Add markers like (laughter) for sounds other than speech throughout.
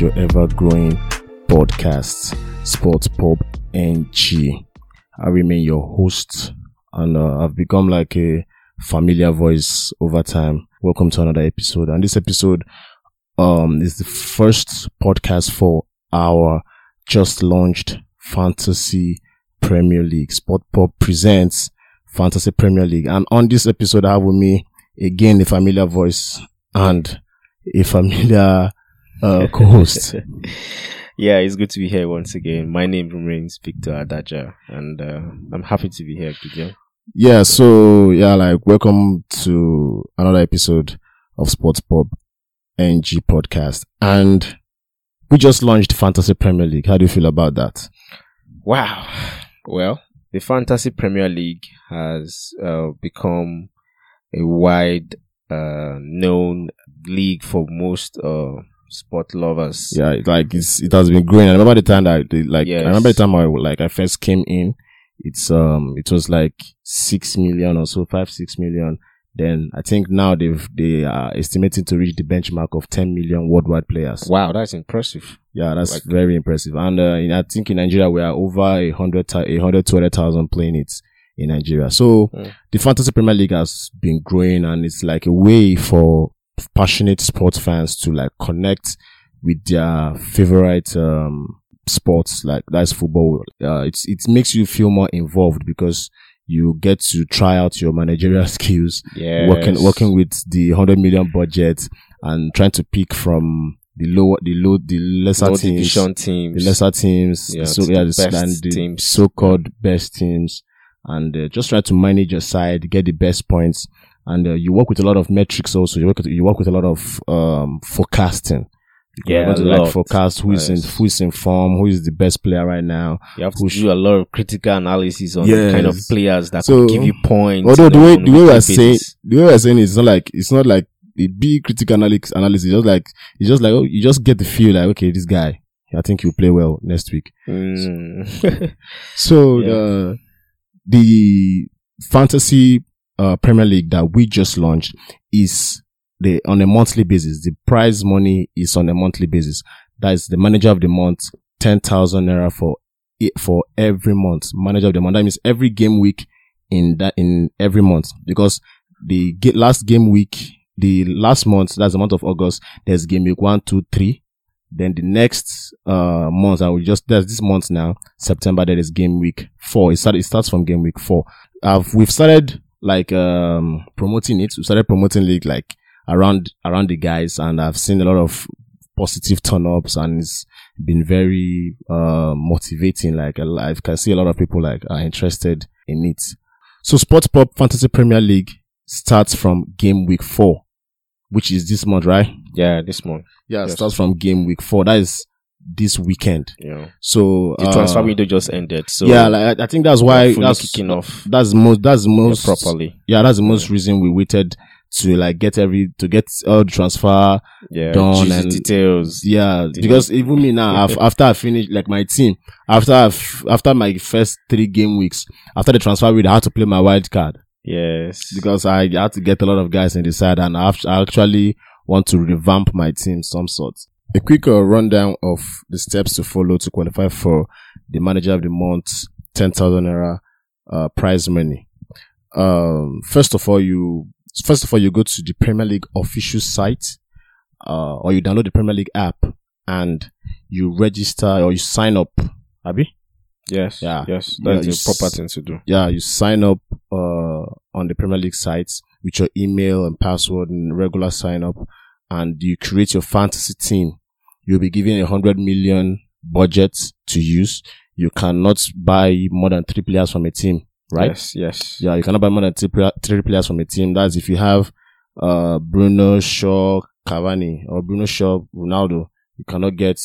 your ever growing podcast, Sports Pub NG. I remain your host and uh, I've become like a familiar voice over time. Welcome to another episode. And this episode um is the first podcast for our just launched Fantasy Premier League. Sport Pub presents Fantasy Premier League. And on this episode, I have with me again a familiar voice and a familiar uh, (laughs) co-host. yeah, it's good to be here once again. My name remains Victor Adaja, and uh, I'm happy to be here again. Yeah, so yeah, like welcome to another episode of Sports Pub NG podcast, and we just launched Fantasy Premier League. How do you feel about that? Wow. Well, the Fantasy Premier League has uh, become a wide uh, known league for most uh, sport lovers. Yeah, like it's it has been growing. I remember the time that like yes. I remember the time I like I first came in. It's um it was like six million or so, five six million. Then I think now they've they are estimating to reach the benchmark of 10 million worldwide players. Wow, that's impressive. Yeah, that's like, very impressive. And uh, in, I think in Nigeria we are over a hundred, a hundred, two hundred thousand playing it in Nigeria. So mm. the Fantasy Premier League has been growing and it's like a way for passionate sports fans to like connect with their favorite um, sports like that's football. Uh, it's it makes you feel more involved because you get to try out your managerial (laughs) skills, yes. working working with the hundred million budget and trying to pick from the lower, the low, the lesser low teams, teams, the lesser teams, yeah, so yeah, the, the so-called best teams, and uh, just try to manage your side, get the best points, and uh, you work with a lot of metrics. Also, you work with, you work with a lot of um, forecasting. Yeah, to like forecast who is in who is in form, who is the best player right now. You have to do a lot of critical analysis on yes. the kind of players that so, give you points. Although the way the way we're saying the way we're saying is not like it's not like a big critical analysis. Analysis just like it's just like oh, you just get the feel like okay, this guy, I think he'll play well next week. Mm. So, so (laughs) yeah. the the fantasy uh, Premier League that we just launched is the on a monthly basis. The prize money is on a monthly basis. That is the manager of the month, ten thousand naira for for every month. Manager of the month. That means every game week in that in every month because the last game week, the last month, that's the month of August. There's game week one, two, three. Then the next uh month, I will just there's this month now, September. There is game week four. It starts. It starts from game week four. I've we've started like um promoting it. We started promoting league like around around the guys, and I've seen a lot of positive turn ups, and it's been very uh motivating. Like I can see a lot of people like are interested in it. So Sports Pub Fantasy Premier League starts from game week four, which is this month, right? Yeah, this month. Yeah, yes. starts from game week four. That is this weekend. Yeah. So the uh, transfer window just ended. So yeah, like, I think that's why that's kicking off. That's most. That's most yeah, properly. Yeah, that's the most reason we waited to like get every to get all the transfer yeah, done and details. Yeah, because even me now, after I finished like my team, after I've, after my first three game weeks, after the transfer week, I had to play my wild card. Yes, because I had to get a lot of guys in the side, and I actually want to revamp my team some sort. A quick uh, rundown of the steps to follow to qualify for the manager of the month 10,000 naira uh, prize money. Um, first of all, you first of all you go to the Premier League official site, uh, or you download the Premier League app and you register or you sign up. Abby? Yes. Yeah. Yes. That's yeah, the proper thing to do. Yeah. You sign up, uh, on the Premier League site with your email and password and regular sign up and you create your fantasy team, you'll be given a hundred million budget to use. You cannot buy more than three players from a team, right? Yes, yes. Yeah, you cannot buy more than three, three players from a team. That's if you have, uh, Bruno Shaw, Cavani, or Bruno Shaw, Ronaldo, you cannot get,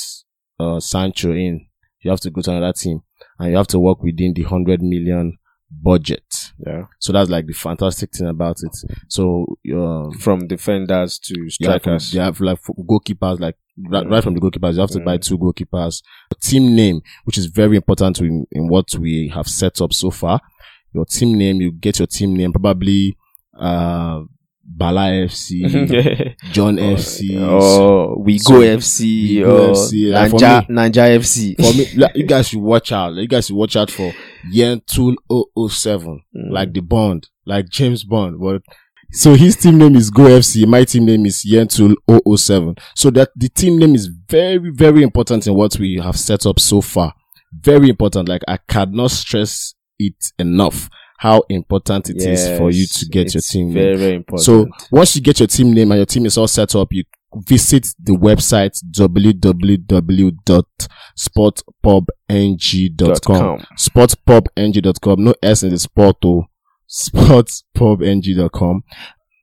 uh, Sancho in. You have to go to another team and you have to work within the hundred million budget. Yeah. So that's like the fantastic thing about it. So um, from defenders to strikers, you have, like goalkeepers, like right, right, from the goalkeepers, you have to buy two goalkeepers. A team name, which is very important in, in what we have set up so far. Your team name, you get your team name, probably uh Bala FC, (laughs) John FC. Oh, we So, go FC We Go or FC, like, Nanja, Nanja FC. For me, like, you (laughs) guys should watch out. You guys should watch out for Yen Tool 007, Mm. like the Bond, like James Bond. But so his team name is Go FC. My team name is Yen Tool 007. So that the team name is very, very important in what we have set up so far. Very important. Like I cannot stress it enough how important it is for you to get your team name. Very, very important. So once you get your team name and your team is all set up, you visit the website www.sportpubng.com. Sportpubng.com. No S in the sport oh. Sportpubng.com.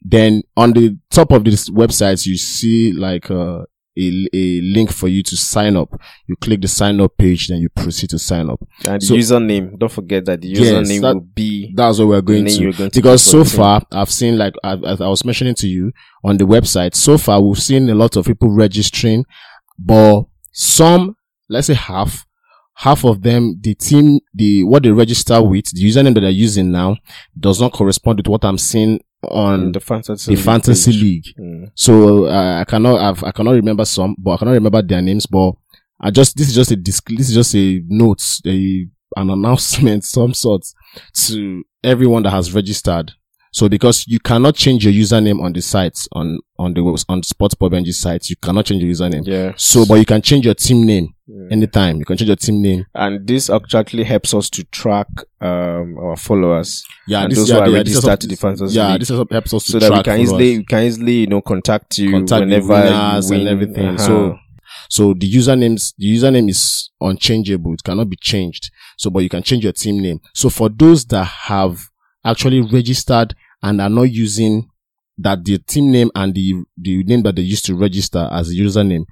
Then on the top of this website, you see like uh, a, a link for you to sign up. You click the sign up page, then you proceed to sign up. and the so- username, don't forget that the Yes, username that- will be That's what we're going to. going to because so the far I've seen like I- as I was mentioning to you on the website, so far we've seen a lot of people registering, but some, let's say half, half of them, the team, the what they register with, the username that they're using now, does not correspond with what I'm seeing on in the fantasy the fantasy page. league. Mm. So uh, I cannot I've, I cannot remember some, but I cannot remember their names. But I just this is just a disc, this is just a note, a an announcement, (laughs) some sort to everyone that has registered. So because you cannot change your username on the site on on the on Sportpub NG site, you cannot change your username. Yeah. So, but you can change your team name Mm. anytime. You can change your team name. and this actually helps us to track um, our followers Yeah, and this, those yeah, who are yeah, registered to the fantasy Yeah, league. this helps us to so that we can easily we can easily you know contact you contact whenever you win. and everything. Uh-huh. So, so the usernames, the username is unchangeable. It cannot be changed. So, but you can change your team name. So for those that have actually registered and are not using that the team name and the, the name that they used to register as a username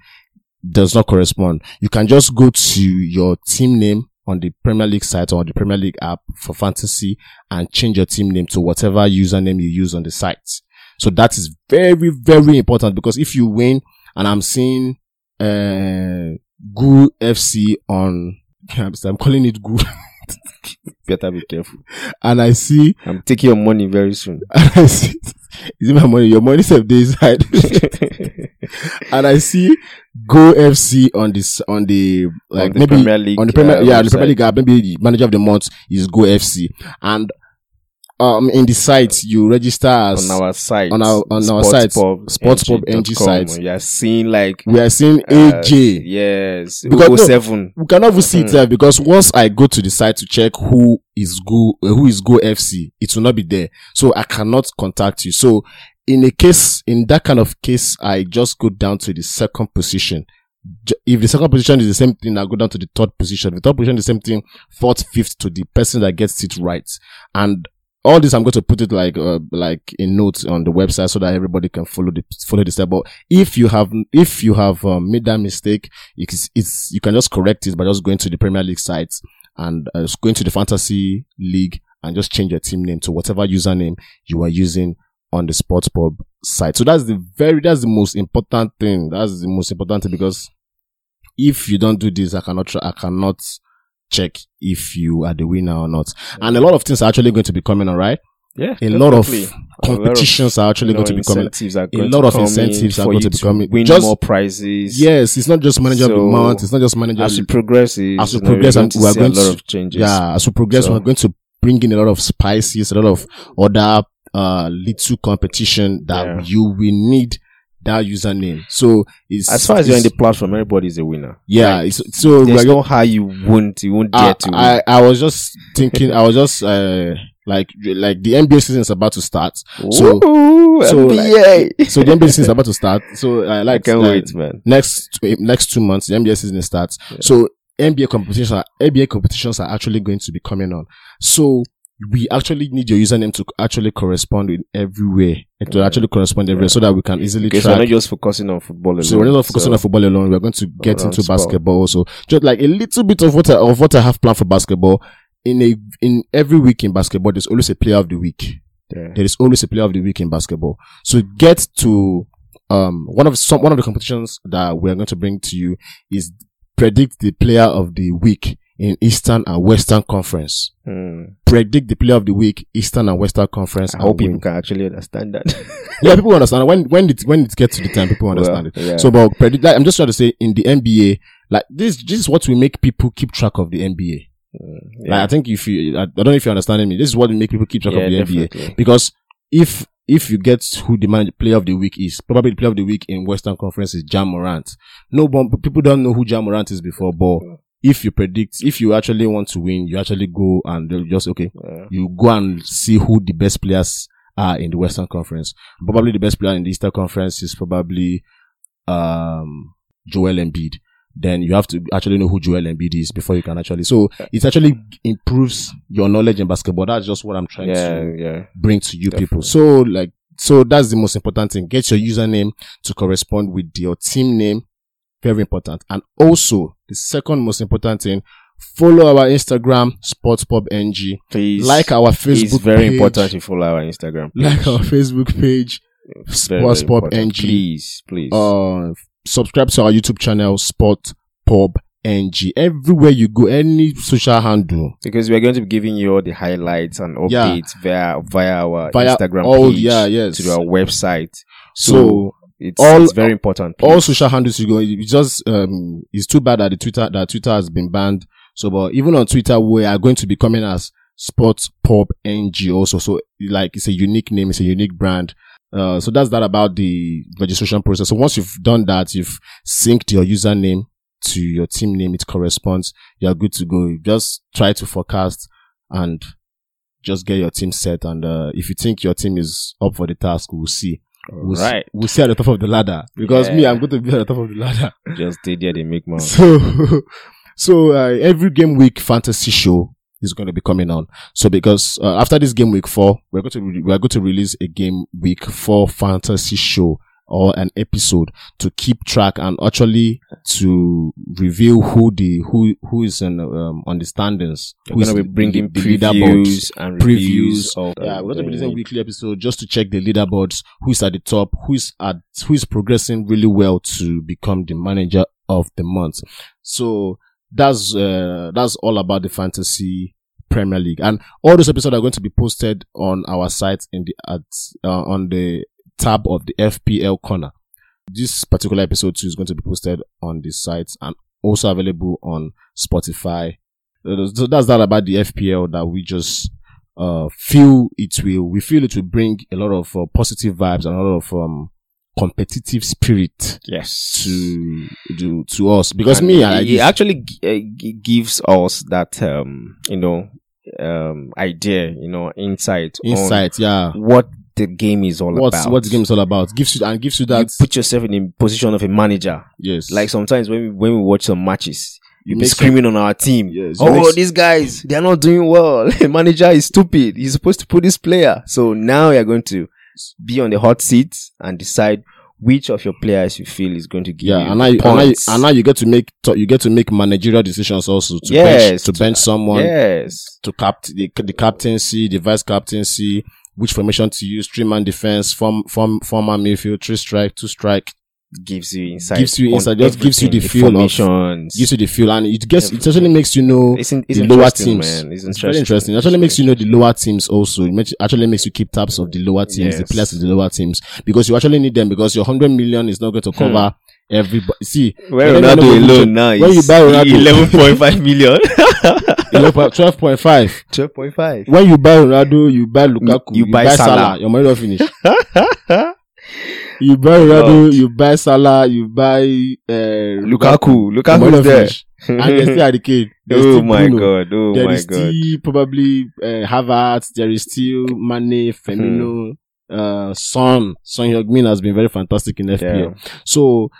does not correspond, you can just go to your team name on the Premier League site or the Premier League app for fantasy and change your team name to whatever username you use on the site. So that is very, very important because if you win and I'm seeing, uh, Goo FC on, (laughs) I'm calling it Goo (laughs) better be careful and I see, i'm taking your money very soon (laughs) and I see, is it my money? Your money said day inside. (laughs) and I see Go FC on this, on the, like On the maybe Premier League, on the Premier, uh, yeah, the Premier. League app, maybe the manager of the month is Go FC. And, um, in the site, you register as, on our site on our- on our site, Sportspub NG sportspub.ng.com, site. you are seeing like we are seeing uh, AJ. yes Because no- 07 we cannot even see it Mhm. there because once I go to the site to check who is Go, uh, who is Go FC, it will not be there. So I cannot contact you. So in a case, in that kind of case, I just go down to the second position. If the second position is the same thing, I go down to the third position. The third position is the same thing, fourth, fifth to the person that gets it right. And all this, I'm going to put it like, uh, like in notes on the website so that everybody can follow the, follow the step. But if you have, if you have um, made that mistake, it's, it's, you can just correct it by just going to the Premier League site and uh, going to the fantasy league and just change your team name to whatever username you are using on the sports pub site. So that's the very, that's the most important thing. That's the most important thing because if you don't do this, I cannot, I cannot check if you are the winner or not. And a lot of things are actually going to be coming all right? yeah A lot of. A lot of, competitions are actually going to be coming. are A lot of incentives are going to be coming. win Just- more prizes Yes, it's not just manager of the So, month. It's not just manager. as we progress as we you progress and we are to going a lot to- of changes Yeah, as we progress, So- we're going to bring in a lot of spices, a lot of other uh little competition that Yeah. you will need that username. So it's as far as you're in the platform everybody is a winner yeah, Like, so there's we're no how you won't you won't I, dare to win. I, I was just thinking, I was just, uh, like, like the NBA season is about to start. so- Ooh, so, NBA. So the NBA season is about to start. So, uh, I like, can't uh, wait, man. next, next two months, the NBA season starts. Yeah. So NBA competitions, are, NBA competitions are actually going to be coming on. So we actually need your username to actually correspond in everywhere, and to Yeah. actually correspond everywhere Yeah. so that we can easily Okay, so we're not just focusing on football alone. So we're not focusing on football alone. We're going to get into sport. basketball also. Just like a little bit of what I, of what I have planned for basketball. In a in every week in basketball, there's always a player of the week. Yeah. There is always a player of the week in basketball. So get to um one of some one of the competitions that we are going to bring to you is predict the player of the week in Eastern and Western Conference. Hmm. Predict the player of the week, Eastern and Western Conference. I hope people can actually understand that. (laughs) yeah, people understand when when it when it gets to the time, people understand Well, it. yeah. So, but predict. Like, I'm just trying to say, in the NBA, like this, this is what will make people keep track of the NBA. Hmm. Like, I think if you, I, I don't know if you're understanding me. This is what will make people keep track yeah, of the NBA because if if you get who the man, player of the week is, probably the player of the week in Western Conference is Ja Morant. No, one people don't know who Ja Morant is before, but if you predict, if you actually want to win, you actually go and just okay, Yeah. you go and see who the best players are in the Western Conference. Probably the best player in the Eastern Conference is probably um Joel Embiid. Then you have to actually know who Joel Embiid is before you can actually. So it actually improves your knowledge in basketball. That's just what I'm trying yeah, to bring to you people. So like, so that's the most important thing. Get your username to correspond with your team name. Very important. And also the second most important thing, follow our Instagram, SportsPubNG. Please. Like our Facebook it's very page. important to follow our Instagram. Like our Facebook page. It's very, Sports Pub. NG. Please, please. Uh, subscribe to our YouTube channel, Sport Pub NG. Everywhere you go, any social handle. because we're going to be giving you all the highlights and Yeah. updates via via our Via Instagram all, page yeah, yes. to our website. So, So, it's, all- it's very important. all social handles you go, it's just, um, it's too bad that the Twitter, that Twitter has been banned. So, but even on Twitter, we are going to be coming as Sports Pub NG also. So, like, it's a unique name, it's a unique brand. Uh, so that's that about the registration process. So once you've done that, you've synced your username to your team name, it corresponds. You're good to go. You Just try to forecast and just get your team set. And, uh, if you think your team is up for the task, we'll see. We'll right. we'll see at the top of the ladder because me, I'm going to be at the top of the ladder. (laughs) Just stay there, they make money. So, (laughs) so uh, every game week fantasy show is going to be coming on. So because uh, after this game week four, we're going to re- we're going to release a game week four fantasy show or an episode to keep track and actually to reveal who the who who is in, um, on the standings. We're who is going to be bringing the leaderboards previews and previews. reviews of Yeah, we're going to be the a weekly episode just to check the leaderboards, who's at the top, who's at, who is progressing really well to become the manager of the month. So that's, uh, that's all about the fantasy Premier League. And all those episodes are going to be posted on our site in the, at, uh, on the tab of the FPL corner. This particular episode too is going to be posted on the site and also available on Spotify. So that's that about the FPL that we just uh, feel it will, we feel it will bring a lot of uh, positive vibes and a lot of um, competitive spirit yes to to, to us. Because And me, I, it actually uh, gives us that um you know um idea you know insight insight, yeah. what the game is all What's about. what the game is all about? Gives you and gives you you that put yourself in the position of a manager. Yes, like sometimes when we, when we watch some matches you be screaming on our team. Yes, oh these guys they're not doing well. (laughs) The manager is stupid. He's supposed to put this player. So now you're going to be on the hot seat and decide which of your players you feel is going to give yeah, you and now, you, and, now you, and now you get to make you get to make managerial decisions also to Yes, bench to to- bench someone yes. to cap the, the captaincy, the vice captaincy, which formation to use, three man defense, form form former midfield, three strike, two strike, gives you insight. Gives you insight, just gives you everything, the feel of- gives you the feel, and it gets it actually makes you know it's, in, it's the lower teams. man. It's, It's very interesting. It actually makes you know the lower teams also. It actually makes you keep tabs of the lower teams, the players of the lower teams, because you actually need them because your hundred million is not going to hmm. cover everybody. See, Where When you Ronaldo know- alone now when you buy Ronaldo- (laughs) eleven point five million, (laughs) twelve point five. twelve point five. When you buy Ronaldo, you buy Lukaku, You you, buy buy, Salah. Salah. Your money don't finish. (laughs) You buy Ronaldo, you buy Salah, you buy uh, Lukaku, Your money Lukaku don't is there. finish. and there's still Harry Kane. There's Oh still my Bruno. god! Oh There my is god! still probably uh, Havertz. There is still Mane, Firmino, Hmm. uh, Son. Son Heung-min has been very fantastic in FPL. Yeah. So,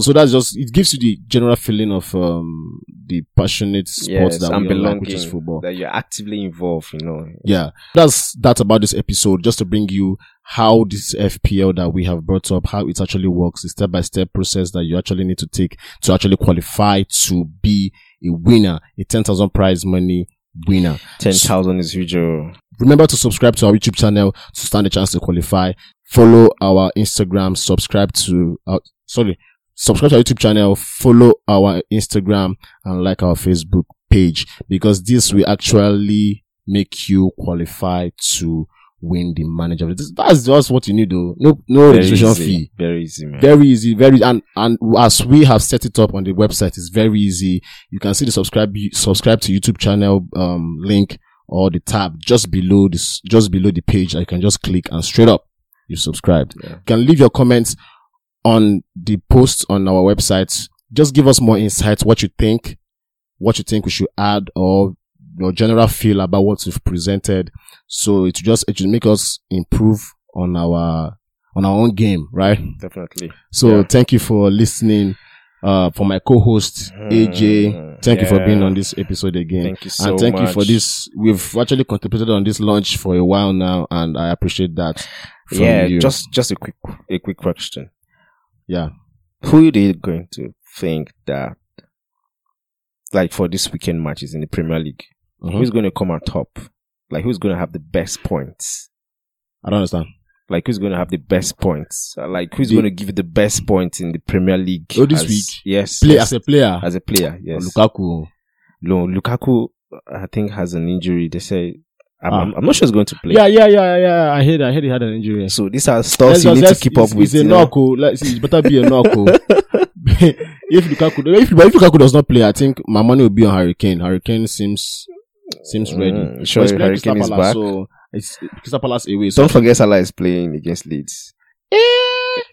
so that's just it gives you the general feeling of um the passionate sports Yes, that and we all like, which is football. that you're actively involved. You know. Yeah, that's that's about this episode. Just to bring you how this FPL that we have brought up, how it actually works, the step by step process that you actually need to take to actually qualify to be a winner, a ten thousand prize money winner. Ten thousand is huge. oh. Remember to subscribe to our YouTube channel to stand a chance to qualify. Follow our Instagram. Subscribe to our sorry. Subscribe to our YouTube channel. Follow our Instagram and like our Facebook page. because this will actually make you qualify to win the manager. That's just what you need though. No, no Very registration easy. fee. Very easy, man. Very easy, very and and as we have set it up on the website, it's very easy. You can see the subscribe subscribe to YouTube channel um link or the tab just below this just below the page. You can just click and straight up you subscribed. Yeah. You can leave your comments on the posts on our website. Just give us more insights, what you think, what you think we should add, or your general feel about what we've presented. So it just it will make us improve on our on our own game, right? Definitely. So Yeah. thank you for listening. Uh, for my co-host AJ, Mm, thank you for being on this episode again. Thank you so and thank you for this. We've actually contemplated on this launch for a while now, and I appreciate that. Yeah, you. just just a quick a quick question. Yeah. Who are they going to think that like for this weekend matches in the Premier League? Mhm. Who's going to come on top? Like who's going to have the best points? I don't understand. Like who's going to have the best points? Uh, Like who's The- going to give you the best points in the Premier League? Oh, this as- week? Yes. Play yes, as a player. as a player. Yes. Lukaku. Lo- Lukaku, I think, has an injury. They say. I'm, Ah. I'm, I'm not sure he's going to play. Yeah, yeah, yeah, yeah. I heard. I heard he had an injury. So these are stuff Let's you just- need to keep up it's, with. It's a knock. oh. Let's see, It better be a knock. oh. (laughs) if Lukaku, if, if Lukaku does not play, I think my money will be on Hurricane. Hurricane seems seems ready. Mm, sure Hurricane is back. So it's Crystal Palace away. So Don't forget Salah is playing against Leeds.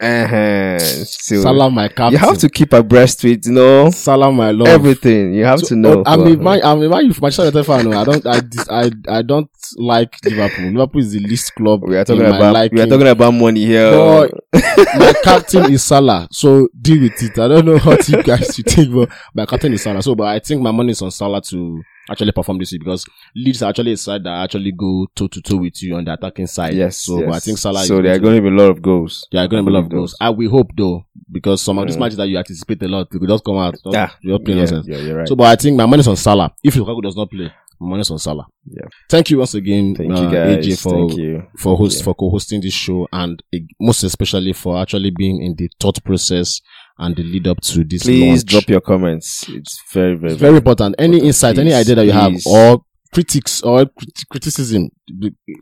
Uh-huh. So Salah, my captain. you have to keep abreast with you know Salah, my love. everything. You have So, to know. oh, I'm a man. I'm a man. Manchester United fan. oh. I don't. I, I. I don't like Liverpool. Liverpool is the least club. we are talking in about liking. we are talking about money here. But (laughs) my (laughs) captain is Salah, so deal with it. I don't know what you guys you (laughs) think, but my captain is Salah. So, but I think my money is on Salah to actually perform this week because Leeds are actually a side that actually go toe to toe with you on the attacking side. yes. So, yes. I think Salah. So there are going to be a lot of goals. there are going to be a lot of goals. I will hope though, because some of these Mm. matches that you anticipate a lot, they could just come out. Yeah. you're playing Yeah, nonsense. yeah, you're right. So, but I think my money is on Salah. If Lukaku does not play, my money on Salah. Yeah. Thank you once again, Thank uh, you guys. AJ, for Thank you. for host Yeah. for co-hosting this show and uh, most especially for actually being in the thought process and the lead up to this Please launch. drop your comments. It's very very it's very important. Any important. insight, any idea that you please. have, or critics or crit- criticism,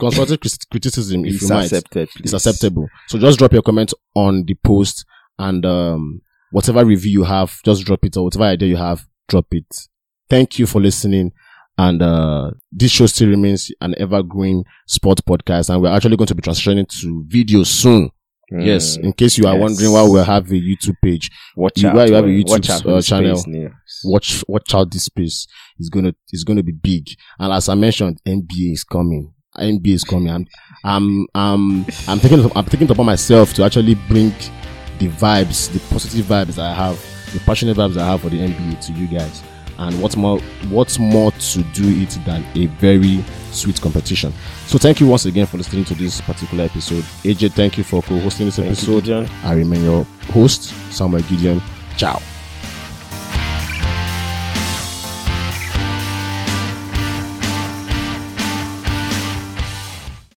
constructive criticism, if It's you might, accepted. it's acceptable. So just drop your comment on the post and um, whatever review you have, just drop it or whatever idea you have, drop it. Thank you for listening. And uh, this show still remains an evergreen sport podcast, and we're actually going to be transitioning to video soon. Yes, Mm. in case you are Yes. wondering why we have a YouTube page, Watch you- out. where you have a. YouTube, Watch out uh, channel. space watch watch out this space. It's gonna it's gonna be big. And as I mentioned, NBA is coming. NBA is coming. I'm I'm I'm I'm taking I'm taking it upon myself to actually bring the vibes, the positive vibes I have, the passionate vibes I have for the NBA to you guys. And what's more what's more to do it than a very sweet competition. So thank you once again for listening to this particular episode. AJ, thank you for co-hosting this Thank episode. Gideon. I remain your host, Samuel Gideon. Ciao.